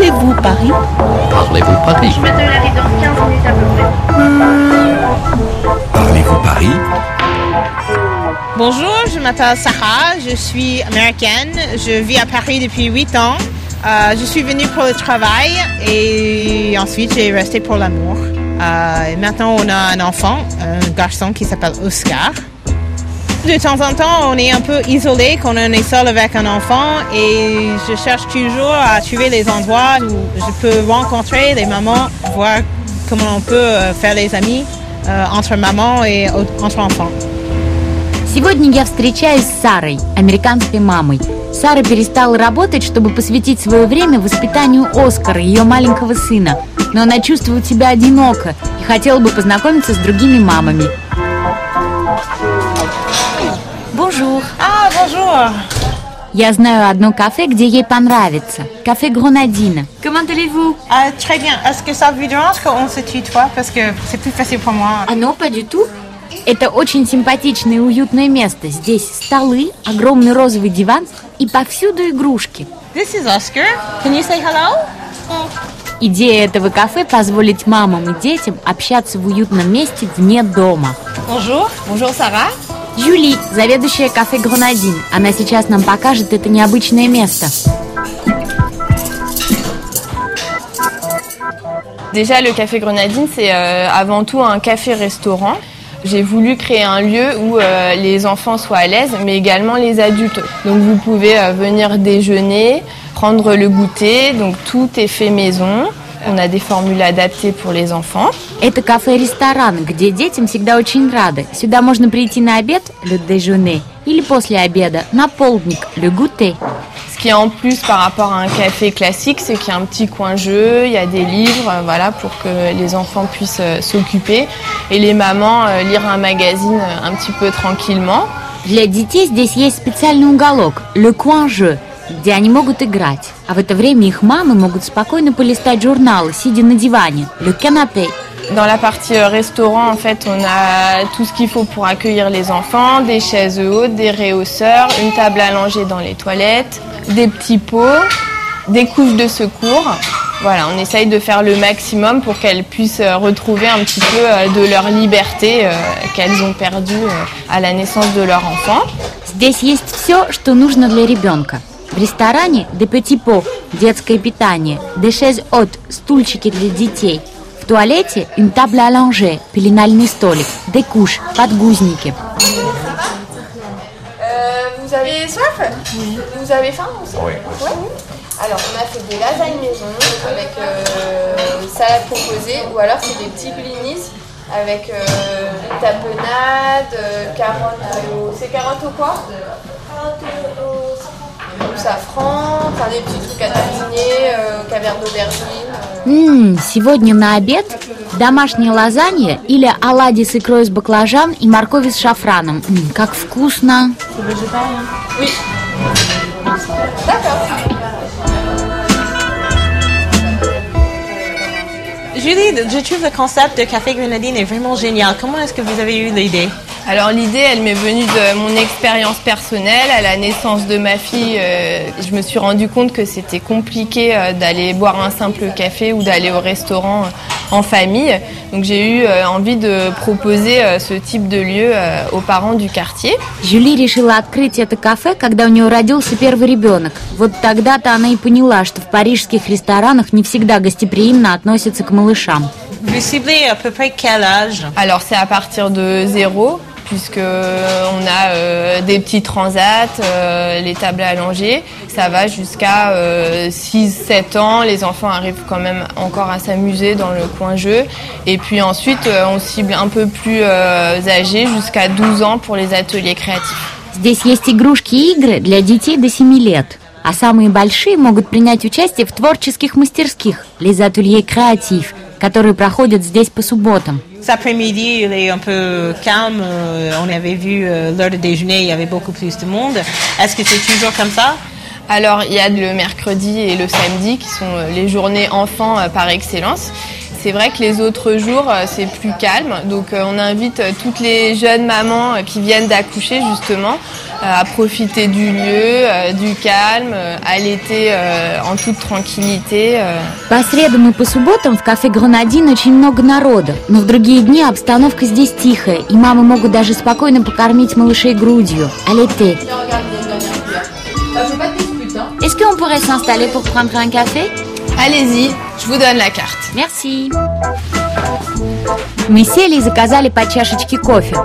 Parlez-vous Paris? Parlez-vous Paris? Je m'attends à dans 15 minutes à peu près. Parlez-vous Paris? Bonjour, je m'appelle Sarah, je suis américaine, je vis à Paris depuis 8 ans. Euh, je suis venue pour le travail et ensuite j'ai resté pour l'amour. Euh, et maintenant on a un enfant, un garçon qui s'appelle Oscar De temps en temps, on est un peu isolé quand on est seul avec un enfant et je cherche toujours à trouver les endroits où je peux rencontrer les mamans, voir comment on peut euh, faire les amis euh, entre maman et entre enfants. Сегодня я встречаюсь с Сарой, американской мамой. Сара перестала работать, чтобы посвятить свое время воспитанию Оскара, ее маленького сына. Но она чувствует себя одиноко и хотела бы познакомиться с другими мамами. Bonjour. Ah, bonjour. Я знаю одно кафе, где ей понравится. Кафе Гронадина. Comment allez-vous? Ah, très bien. Est-ce que ça vous dérange qu'on se tutoie Parce que c'est plus facile pour moi. Ah non, pas du tout. Это очень симпатичное и уютное место. Здесь столы, огромный розовый диван и повсюду игрушки. This is Oscar. Can you say hello? Идея этого кафе позволить мамам и детям общаться в уютном месте вне дома. Bonjour. Bonjour Sarah. Жюли, заведующая кафе Гронадин. Она сейчас нам покажет это необычное место. Déjà, le Café Grenadine, c'est euh, avant tout un café-restaurant. J'ai voulu créer un lieu où euh, les enfants soient à l'aise, mais également les adultes. Donc vous pouvez euh, venir déjeuner, prendre le goûter, donc tout est fait maison. On a des formules adaptées pour les enfants. Это кафе-ресторан, где детям всегда очень рады. Сюда можно прийти на обед, le déjeuner, или после обеда, на полдник, le goûter. Ce qui est en plus par rapport à un café classique, c'est qu'il y a un petit coin jeu, il y a des livres, euh, voilà, pour que les enfants puissent euh, s'occuper et les mamans euh, lire un magazine euh, un petit peu tranquillement. Для детей здесь есть специальный уголок, le coin jeu, где они могут играть. А в это время их мамы могут спокойно полистать журналы, сидя на диване, le canapé. Dans la partie euh, restaurant, en fait, on a tout ce qu'il faut pour accueillir les enfants, des chaises hautes, des réhausseurs, une table à langer dans les toilettes, des petits pots, des couches de secours. Voilà, on essaye de faire le maximum pour qu'elles puissent euh, retrouver un petit peu euh, de leur liberté euh, qu'elles ont perdue euh, à la naissance de leur enfant. Здесь есть все, что нужно для ребенка. В ресторане де petit pot, детское питание, des chaises hautes, стульчики для детей. В туалете une table à langer, пеленальный столик, des couches, подгузники. vous avez soif Vous avez faim aussi Oui. Alors, on a fait des lasagnes maison avec euh, salade composée ou alors c'est des petits blinis avec euh, tapenade, euh, carottes au... C'est carottes au quoi au safran, enfin des petits trucs à tartiner, euh, caviar d'aubergine. euh. Ммм, сегодня на обед домашняя лазанья или оладьи с икрой из баклажан и моркови с шафраном. М, как вкусно! Julie, je trouve le concept de Café Grenadine est vraiment génial. Comment est-ce que vous avez eu l'idée? Alors l'idée, elle m'est venue de mon expérience personnelle. À la naissance de ma fille, euh, je me suis rendu compte que c'était compliqué euh, d'aller boire un simple café ou d'aller au restaurant en famille. Donc j'ai eu euh, envie de proposer euh, ce type de lieu euh, aux parents du quartier. Жюли решила открыть это кафе, когда у нее родился первый ребенок. Вот тогда-то она и поняла, что в парижских ресторанах не всегда гостеприимно относятся к малышам. Alors c'est à partir de zéro puisque on a euh, des petits transats, euh, les tables à langer. Ça va jusqu'à 6-7 ans. Les enfants arrivent quand même encore à s'amuser dans le coin jeu. Et puis ensuite, euh, on cible un peu plus euh, âgés jusqu'à 12 ans pour les ateliers créatifs. Здесь есть игрушки и игры для детей до 7 лет. А самые большие могут принять участие в творческих мастерских Les Ateliers Créatifs, которые проходят здесь по субботам. Cet après-midi, il est un peu calme. euh, On avait vu euh, l'heure de déjeuner, il y avait beaucoup plus de monde. Est-ce que c'est toujours comme ça? Alors, il y a le mercredi et le samedi qui sont euh, les journées enfants par excellence. C'est vrai que les autres jours, c'est plus calme. Donc, on invite toutes les jeunes mamans qui viennent d'accoucher, justement, à profiter du lieu, euh, du calme, euh, à l'été euh, en toute tranquillité. euh. По средам и по субботам в кафе «Гранадин» очень много народа, но в другие дни обстановка здесь тихая, и мамы могут даже спокойно покормить малышей грудью. А l'été. Est-ce qu'on pourrait s'installer pour prendre un café Allez-y, je vous donne la carte. Merci. Мы сели и заказали по чашечке кофе.